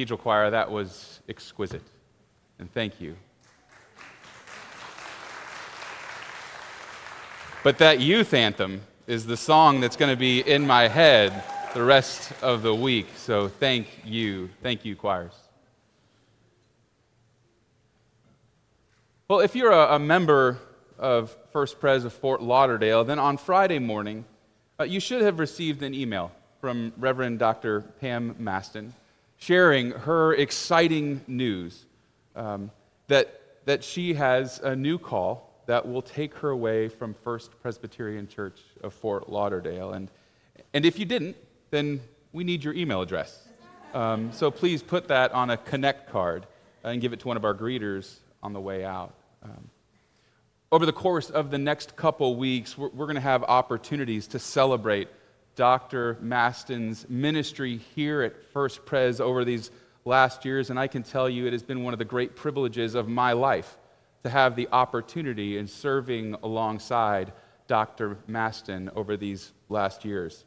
Cathedral Choir, that was exquisite. And thank you. But that youth anthem is the song that's going to be in my head the rest of the week. So thank you. Thank you, choirs. Well, if you're a, a member of First Pres of Fort Lauderdale, then on Friday morning, uh, you should have received an email from Reverend Dr. Pam Maston sharing her exciting news um, that, that she has a new call that will take her away from First Presbyterian Church of Fort Lauderdale. And, and if you didn't, then we need your email address. Um, so please put that on a connect card and give it to one of our greeters on the way out. Um, over the course of the next couple weeks, we're, we're going to have opportunities to celebrate Dr. Maston's ministry here at First Pres over these last years, and I can tell you it has been one of the great privileges of my life to have the opportunity in serving alongside Dr. Maston over these last years.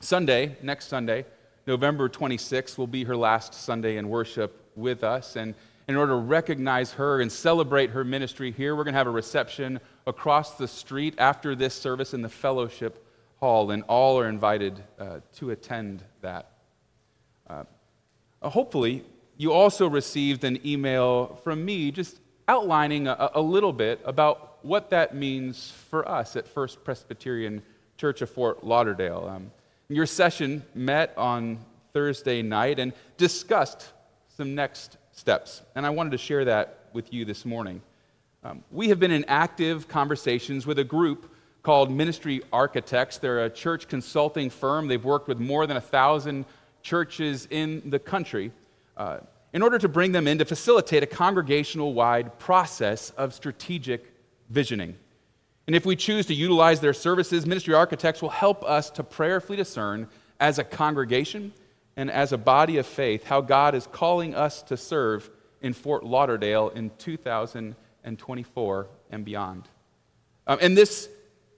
Sunday, next Sunday, November 26th, will be her last Sunday in worship with us. And in order to recognize her and celebrate her ministry here, we're going to have a reception across the street after this service in the fellowship hall, and all are invited uh, to attend that. Uh, hopefully, you also received an email from me just outlining a, a, little bit about what that means for us at First Presbyterian Church of Fort Lauderdale. Um, your session met on Thursday night and discussed some next steps, and I wanted to share that with you this morning. Um, we have been in active conversations with a group called Ministry Architects. They're a church consulting firm. They've worked with more than a thousand churches in the country. Uh, in order to bring them in to facilitate a congregational wide process of strategic visioning. And if we choose to utilize their services, ministry architects will help us to prayerfully discern as a congregation and as a body of faith how God is calling us to serve in Fort Lauderdale in 2024 and beyond. Um, and this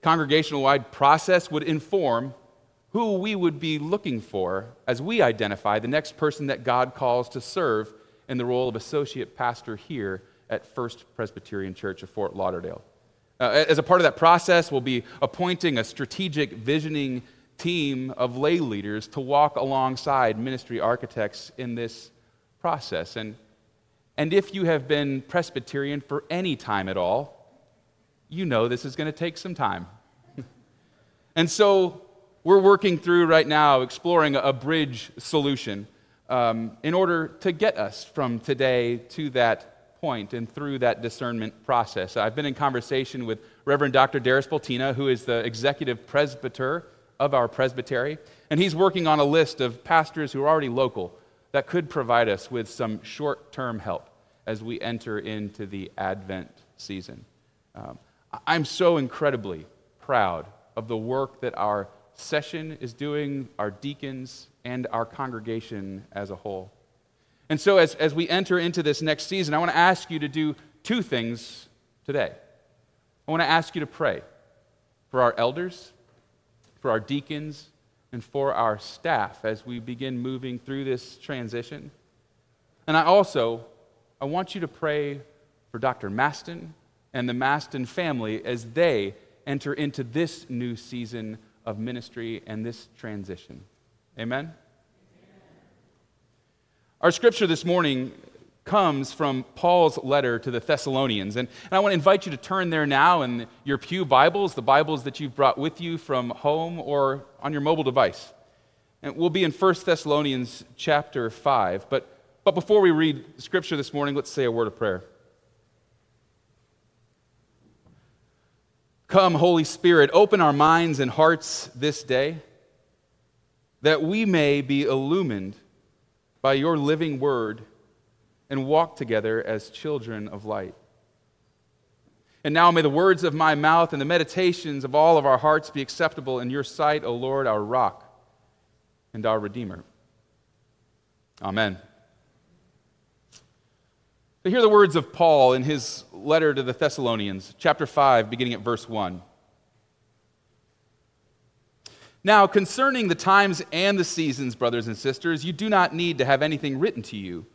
congregational wide process would inform who we would be looking for as we identify the next person that God calls to serve in the role of associate pastor here at First Presbyterian Church of Fort Lauderdale. Uh, as a part of that process, we'll be appointing a strategic visioning team of lay leaders to walk alongside ministry architects in this process. And, and if you have been Presbyterian for any time at all, you know this is going to take some time. And so we're working through right now exploring a bridge solution um, in order to get us from today to that point and through that discernment process. I've been in conversation with Reverend Dr. Darius Boltina, who is the executive presbyter of our presbytery, and he's working on a list of pastors who are already local that could provide us with some short term help as we enter into the Advent season. Um, I'm so incredibly proud of the work that our session is doing, our deacons, and our congregation as a whole. And so, as, as we enter into this next season, I want to ask you to do two things today. I want to ask you to pray for our elders, for our deacons, and for our staff as we begin moving through this transition. And I also I want you to pray for Dr. Maston and the Maston family as they enter into this new season of ministry and this transition. Amen? Our scripture this morning comes from Paul's letter to the Thessalonians. And, and, I want to invite you to turn there now in your Pew Bibles, the Bibles that you've brought with you from home or on your mobile device. And we'll be in 1 Thessalonians chapter 5. But, but before we read scripture this morning, let's say a word of prayer. Come, Holy Spirit, open our minds and hearts this day that we may be illumined by your living word and walk together as children of light. And now may the words of my mouth and the meditations of all of our hearts be acceptable in your sight, O Lord, our rock and our Redeemer. Amen. So hear the words of Paul in his letter to the Thessalonians, chapter 5, beginning at verse 1. Now, concerning the times and the seasons, brothers and sisters, you do not need to have anything written to you.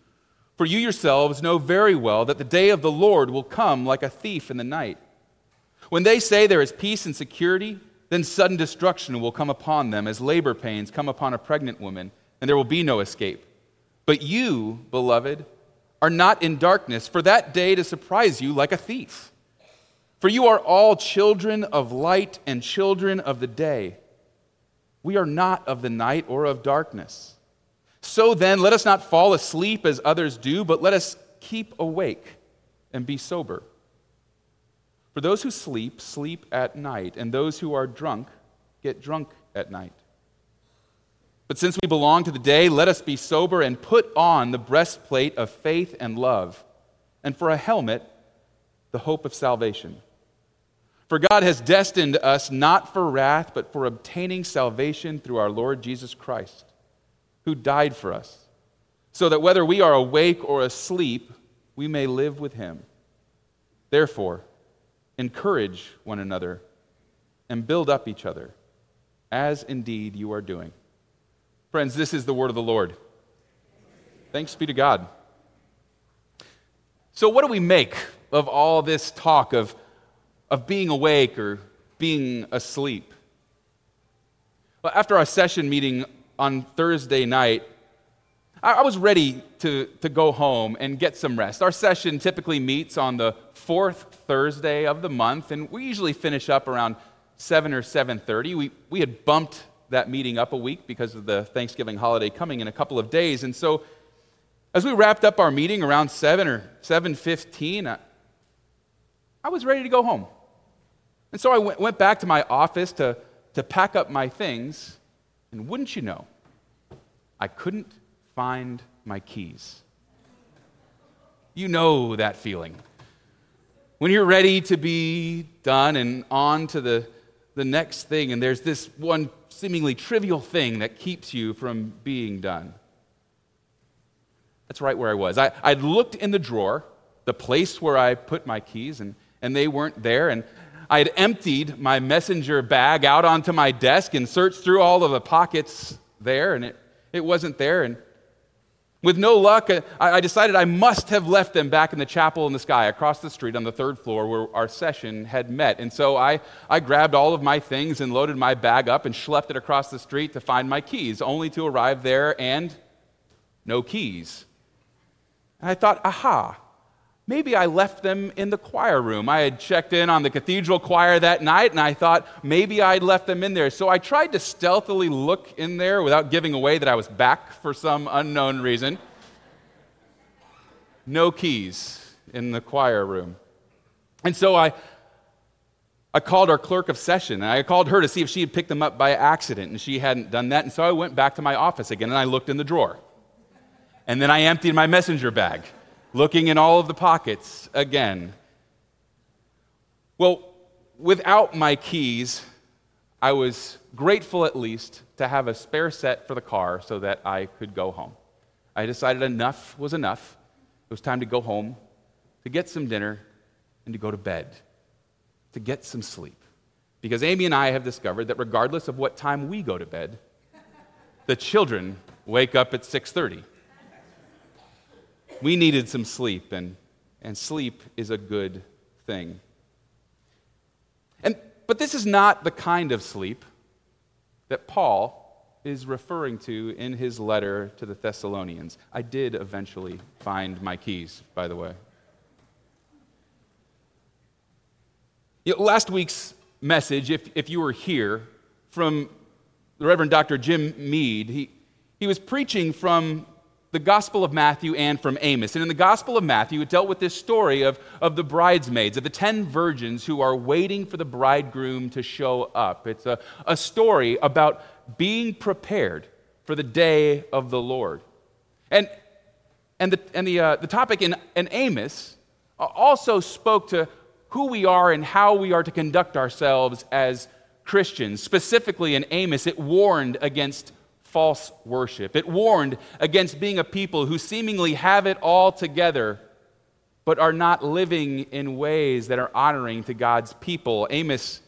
For you yourselves know very well that the day of the Lord will come like a thief in the night. When they say there is peace and security, then sudden destruction will come upon them as labor pains come upon a pregnant woman, and there will be no escape. But you, beloved, are not in darkness for that day to surprise you like a thief. For you are all children of light and children of the day. We are not of the night or of darkness. So then, let us not fall asleep as others do, but let us keep awake and be sober. For those who sleep, sleep at night, and those who are drunk, get drunk at night. But since we belong to the day, let us be sober and put on the breastplate of faith and love, and for a helmet, the hope of salvation. For God has destined us not for wrath, but for obtaining salvation through our Lord Jesus Christ, who died for us, so that whether we are awake or asleep, we may live with him. Therefore, encourage one another and build up each other, as indeed you are doing. Friends, this is the word of the Lord. Thanks be to God. So, what do we make of all this talk of of being awake or being asleep. Well, after our session meeting on Thursday night, I was ready to, to go home and get some rest. Our session typically meets on the fourth Thursday of the month, and we usually finish up around 7 or 7.30. We, we had bumped that meeting up a week because of the Thanksgiving holiday coming in a couple of days. And so as we wrapped up our meeting around 7 or 7.15, I, I was ready to go home. And so I went, went back to my office to, to pack up my things, and wouldn't you know, I couldn't find my keys. You know that feeling. When you're ready to be done and on to the, the next thing, and there's this one seemingly trivial thing that keeps you from being done. That's right where I was. I, I'd looked in the drawer, the place where I put my keys, and, and they weren't there. And I had emptied my messenger bag out onto my desk and searched through all of the pockets there, and it, it wasn't there. And with no luck, uh, I, decided I must have left them back in the chapel in the sky across the street on the third floor where our session had met. And so I, I grabbed all of my things and loaded my bag up and schlepped it across the street to find my keys, only to arrive there and no keys. And I thought, aha, maybe I left them in the choir room. I had checked in on the cathedral choir that night, and I thought maybe I'd left them in there. So I tried to stealthily look in there without giving away that I was back for some unknown reason. No keys in the choir room. And so I, I called our clerk of session, and I called her to see if she had picked them up by accident, and she hadn't done that. And so I went back to my office again, and I looked in the drawer. And then I emptied my messenger bag looking in all of the pockets again. Well, without my keys, I was grateful at least to have a spare set for the car so that I could go home. I decided enough was enough. It was time to go home, to get some dinner, and to go to bed, to get some sleep. Because Amy and I have discovered that regardless of what time we go to bed, the children wake up at 6:30 we needed some sleep, and, and sleep is a good thing. And, but this is not the kind of sleep that Paul is referring to in his letter to the Thessalonians. I did eventually find my keys, by the way. Last week's message, if, if you were here, from the Reverend Dr. Jim Mead, he, he was preaching from the Gospel of Matthew and from Amos. And in the Gospel of Matthew, it dealt with this story of, of the bridesmaids, of the ten virgins who are waiting for the bridegroom to show up. It's a, a story about being prepared for the day of the Lord. And, and the, and the, uh, the topic in, in Amos also spoke to who we are and how we are to conduct ourselves as Christians. Specifically in Amos, it warned against false worship. It warned against being a people who seemingly have it all together, but are not living in ways that are honoring to God's people. Amos,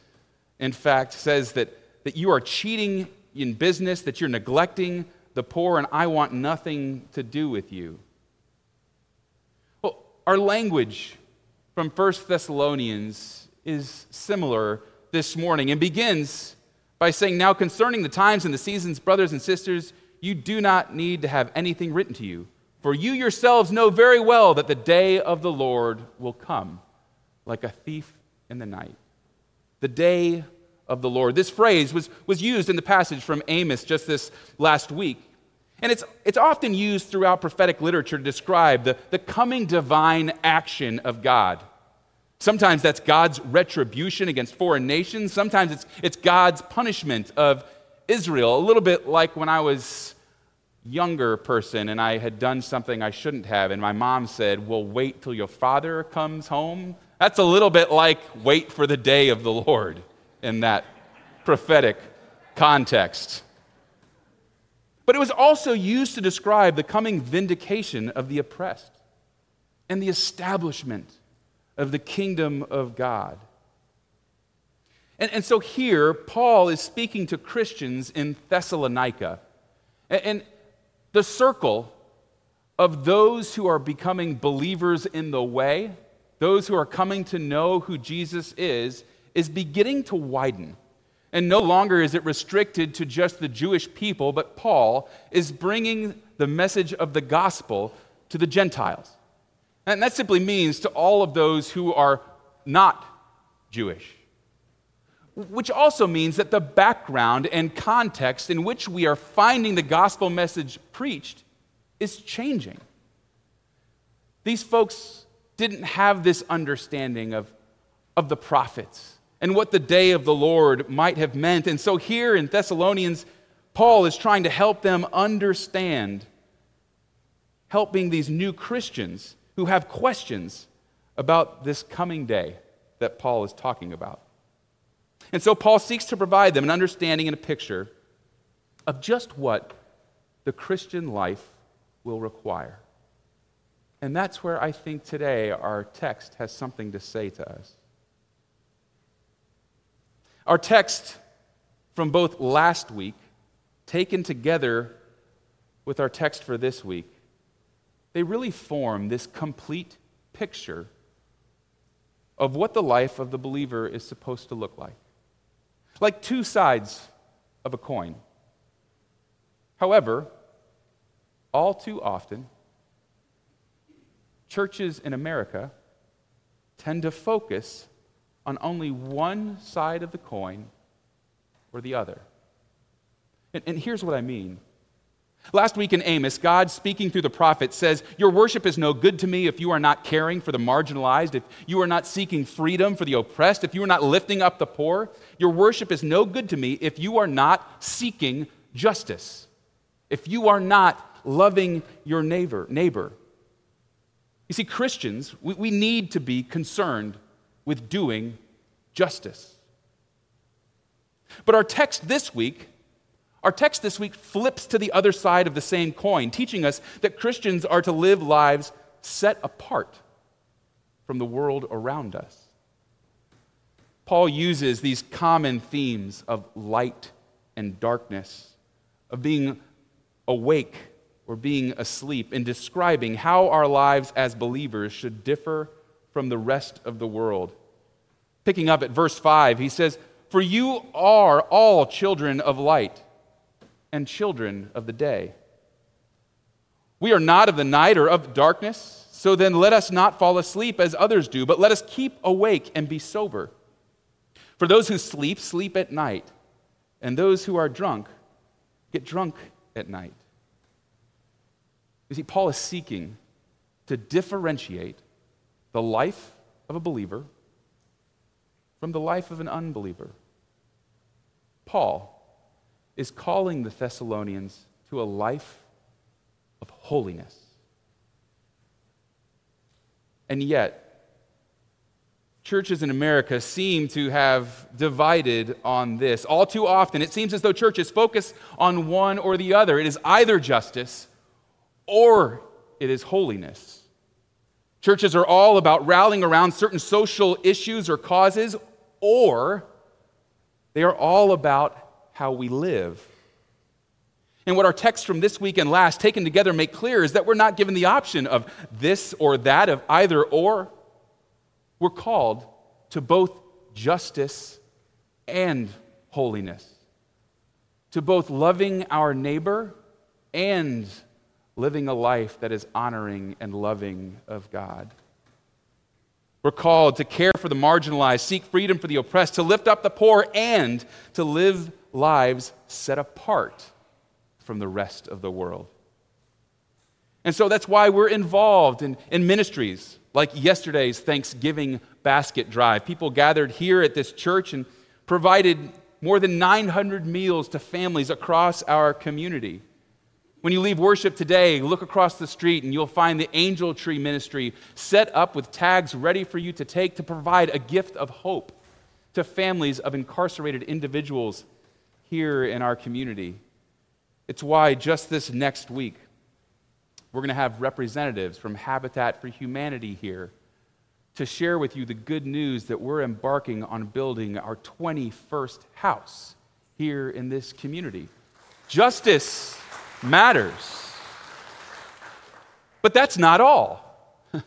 in fact, says that, that you are cheating in business, that you're neglecting the poor, and I want nothing to do with you. Well, our language from 1 Thessalonians is similar this morning and begins by saying, Now concerning the times and the seasons, brothers and sisters, you do not need to have anything written to you, for you yourselves know very well that the day of the Lord will come like a thief in the night. The day of the Lord. This phrase was, was used in the passage from Amos just this last week. And it's, it's often used throughout prophetic literature to describe the, the coming divine action of God. Sometimes that's God's retribution against foreign nations. Sometimes it's, it's God's punishment of Israel. A little bit like when I was younger person and I had done something I shouldn't have, and my mom said, Well, wait till your father comes home. That's a little bit like wait for the day of the Lord in that prophetic context. But it was also used to describe the coming vindication of the oppressed and the establishment of the kingdom of God. And, and so here, Paul is speaking to Christians in Thessalonica. And, and the circle of those who are becoming believers in the way, those who are coming to know who Jesus is, is beginning to widen. And no longer is it restricted to just the Jewish people, but Paul is bringing the message of the gospel to the Gentiles. And that simply means to all of those who are not Jewish. Which also means that the background and context in which we are finding the gospel message preached is changing. These folks didn't have this understanding of, of the prophets and what the day of the Lord might have meant. And so here in Thessalonians, Paul is trying to help them understand, helping these new Christians who have questions about this coming day that Paul is talking about. And so Paul seeks to provide them an understanding and a picture of just what the Christian life will require. And that's where I think today our text has something to say to us. Our text from both last week, taken together with our text for this week, they really form this complete picture of what the life of the believer is supposed to look like. Like two sides of a coin. However, all too often, churches in America tend to focus on only one side of the coin or the other. And, and, here's what I mean. Last week in Amos, God speaking through the prophet says, Your worship is no good to me if you are not caring for the marginalized, if you are not seeking freedom for the oppressed, if you are not lifting up the poor. Your worship is no good to me if you are not seeking justice, if you are not loving your neighbor. neighbor. You see, Christians, we, we need to be concerned with doing justice. But our text this week, our text this week flips to the other side of the same coin, teaching us that Christians are to live lives set apart from the world around us. Paul uses these common themes of light and darkness, of being awake or being asleep, in describing how our lives as believers should differ from the rest of the world. Picking up at verse 5, he says, For you are all children of light and children of the day. We are not of the night or of darkness, so then let us not fall asleep as others do, but let us keep awake and be sober. For those who sleep, sleep at night, and those who are drunk, get drunk at night. You see, Paul is seeking to differentiate the life of a believer from the life of an unbeliever. Paul is calling the Thessalonians to a life of holiness. And yet, churches in America seem to have divided on this. All too often, it seems as though churches focus on one or the other. It is either justice or it is holiness. Churches are all about rallying around certain social issues or causes, or they are all about how we live. And what our text from this week and last taken together make clear is that we're not given the option of this or that, of either or. We're called to both justice and holiness, to both loving our neighbor and living a life that is honoring and loving of God. We're called to care for the marginalized, seek freedom for the oppressed, to lift up the poor, and to live lives set apart from the rest of the world. And so that's why we're involved in, in ministries like yesterday's Thanksgiving basket drive. People gathered here at this church and provided more than 900 meals to families across our community. When you leave worship today, look across the street and you'll find the Angel Tree Ministry set up with tags ready for you to take to provide a gift of hope to families of incarcerated individuals here in our community. It's why just this next week, we're going to have representatives from Habitat for Humanity here to share with you the good news that we're embarking on building our 21st house here in this community. Justice matters. But that's not all.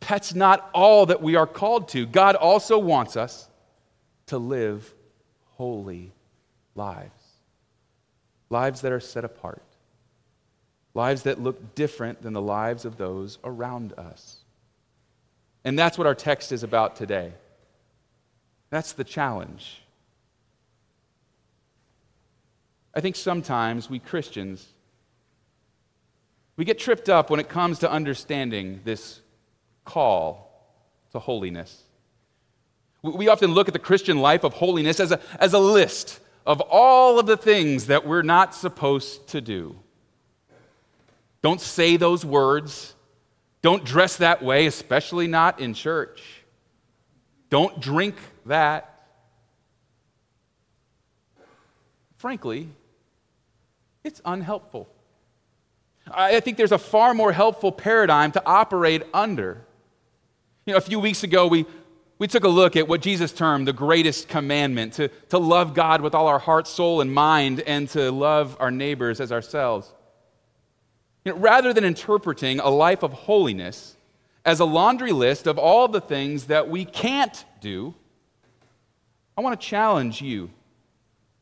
That's not all that we are called to. God also wants us to live holy lives lives that are set apart, lives that look different than the lives of those around us. And that's what our text is about today. That's the challenge. I think sometimes we Christians we get tripped up when it comes to understanding this call to holiness. We often look at the Christian life of holiness as a, as a list of all of the things that we're not supposed to do. Don't say those words. Don't dress that way, especially not in church. Don't drink that. Frankly, it's unhelpful. I think there's a far more helpful paradigm to operate under. You know, a few weeks ago, we, we took a look at what Jesus termed the greatest commandment to, to love God with all our heart, soul, and mind, and to love our neighbors as ourselves. You know, rather than interpreting a life of holiness as a laundry list of all the things that we can't do, I want to challenge you.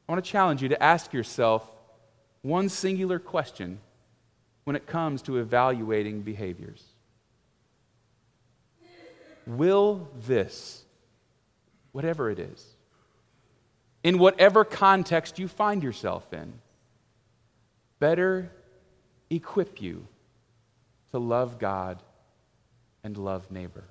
I want to challenge you to ask yourself one singular question when it comes to evaluating behaviors. Will this, whatever it is, in whatever context you find yourself in, better equip you to love God and love neighbor?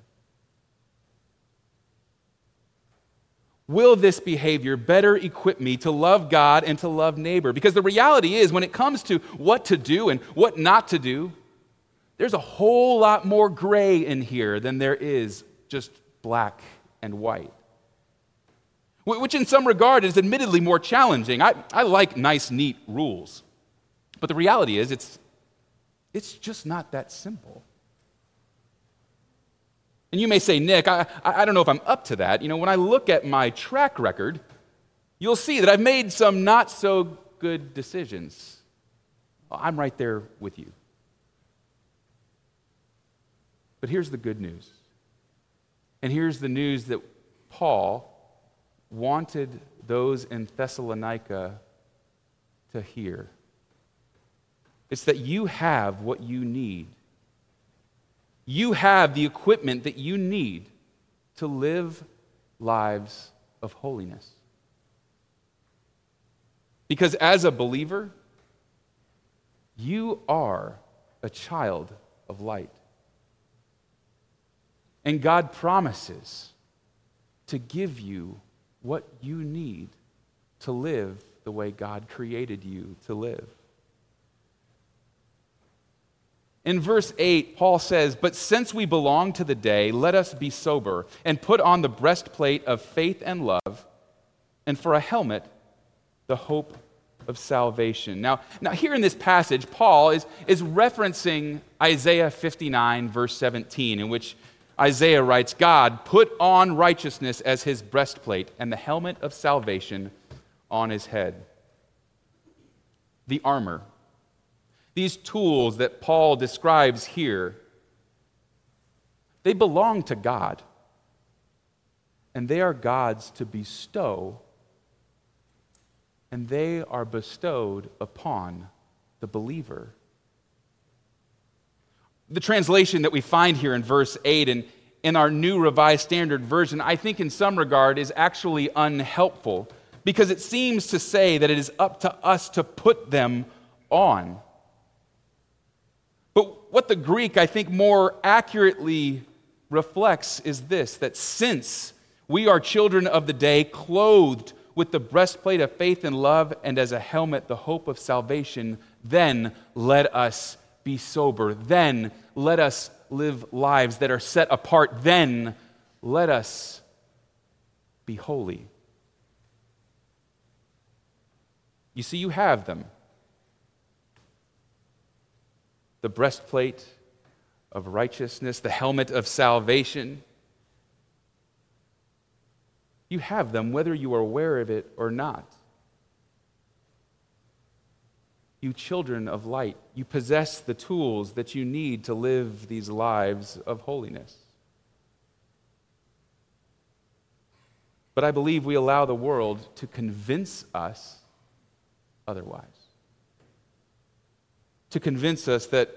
will this behavior better equip me to love God and to love neighbor? Because the reality is, when it comes to what to do and what not to do, there's a whole lot more gray in here than there is just black and white. Which, in some regard, is admittedly more challenging. I, I like nice, neat rules. But the reality is, it's, it's just not that simple. And you may say, Nic, I, I don't know if I'm up to that. You know, when I look at my track record, you'll see that I've made some not so good decisions. I'm right there with you. But here's the good news. And here's the news that Paul wanted those in Thessalonica to hear. It's that you have what you need you have the equipment that you need to live lives of holiness. Because as a believer, you are a child of light. And God promises to give you what you need to live the way God created you to live. In verse 8, Paul says, But since we belong to the day, let us be sober and put on the breastplate of faith and love, and for a helmet, the hope of salvation. Now, now here in this passage, Paul is, is referencing Isaiah 59, verse 17, in which Isaiah writes, God put on righteousness as his breastplate and the helmet of salvation on his head. the armor. These tools that Paul describes here, they belong to God. And they are God's to bestow, and they are bestowed upon the believer. The translation that we find here in verse 8 and in our new Revised Standard Version, I think in some regard is actually unhelpful because it seems to say that it is up to us to put them on. But what the Greek, I think, more accurately reflects is this that since we are children of the day, clothed with the breastplate of faith and love, and as a helmet, the hope of salvation, then let us be sober. Then let us live lives that are set apart. Then let us be holy. You see, you have them the breastplate of righteousness, the helmet of salvation. You have them whether you are aware of it or not. You children of light, you possess the tools that you need to live these lives of holiness. But I believe we allow the world to convince us otherwise. To convince us that,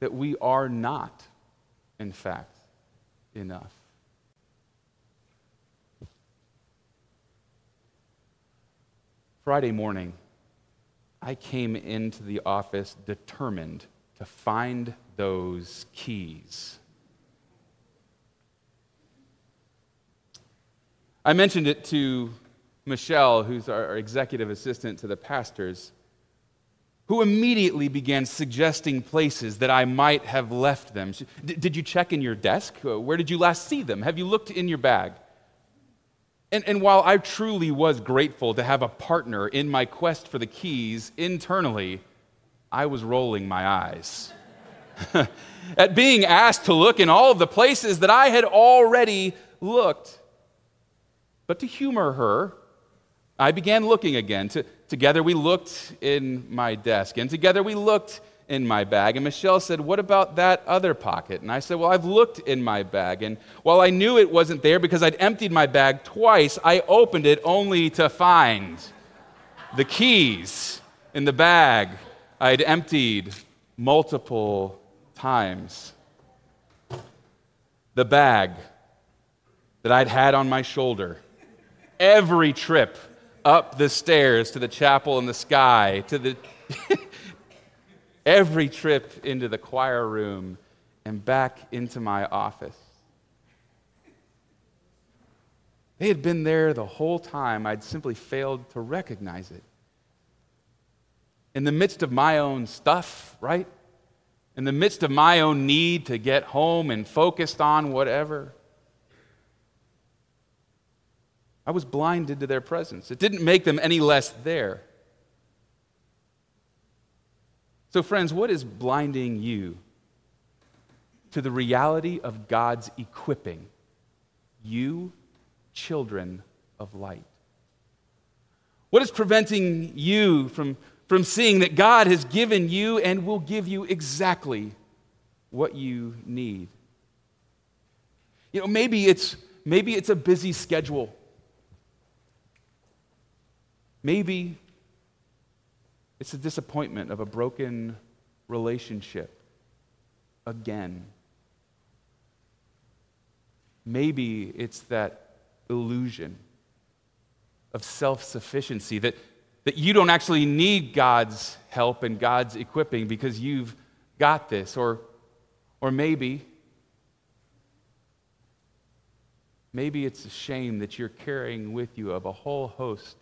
that we are not, in fact, enough. Friday morning, I came into the office determined to find those keys. I mentioned it to Michelle, who's our executive assistant to the pastors, who immediately began suggesting places that I might have left them. Did you check in your desk? Where did you last see them? Have you looked in your bag? And, and while I truly was grateful to have a partner in my quest for the keys internally, I was rolling my eyes. At being asked to look in all of the places that I had already looked. But to humor her, I began looking again. To, together we looked in my desk, and together we looked in my bag. And Michelle said, What about that other pocket? And I said, Well, I've looked in my bag. And while I knew it wasn't there because I'd emptied my bag twice, I opened it only to find the keys in the bag I'd emptied multiple times. The bag that I'd had on my shoulder every trip up the stairs to the chapel in the sky, to the every trip into the choir room and back into my office. They had been there the whole time. I'd simply failed to recognize it. In the midst of my own stuff, right? In the midst of my own need to get home and focused on whatever. I was blinded to their presence. It didn't make them any less there. So, friends, what is blinding you to the reality of God's equipping you, children of light? What is preventing you from, from seeing that God has given you and will give you exactly what you need? You know, maybe it's, maybe it's a busy schedule. Maybe it's a disappointment of a broken relationship again. Maybe it's that illusion of self sufficiency that, that you don't actually need God's help and God's equipping because you've got this. Or, or maybe, maybe it's a shame that you're carrying with you of a whole host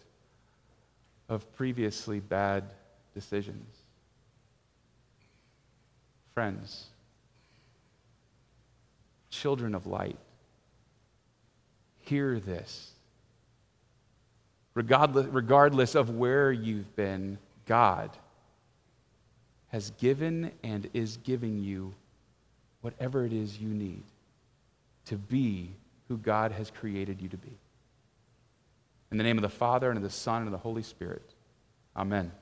of previously bad decisions. Friends, children of light, hear this. Regardless, regardless of where you've been, God has given and is giving you whatever it is you need to be who God has created you to be. In the name of the Father, and of the Son, and of the Holy Spirit. Amen.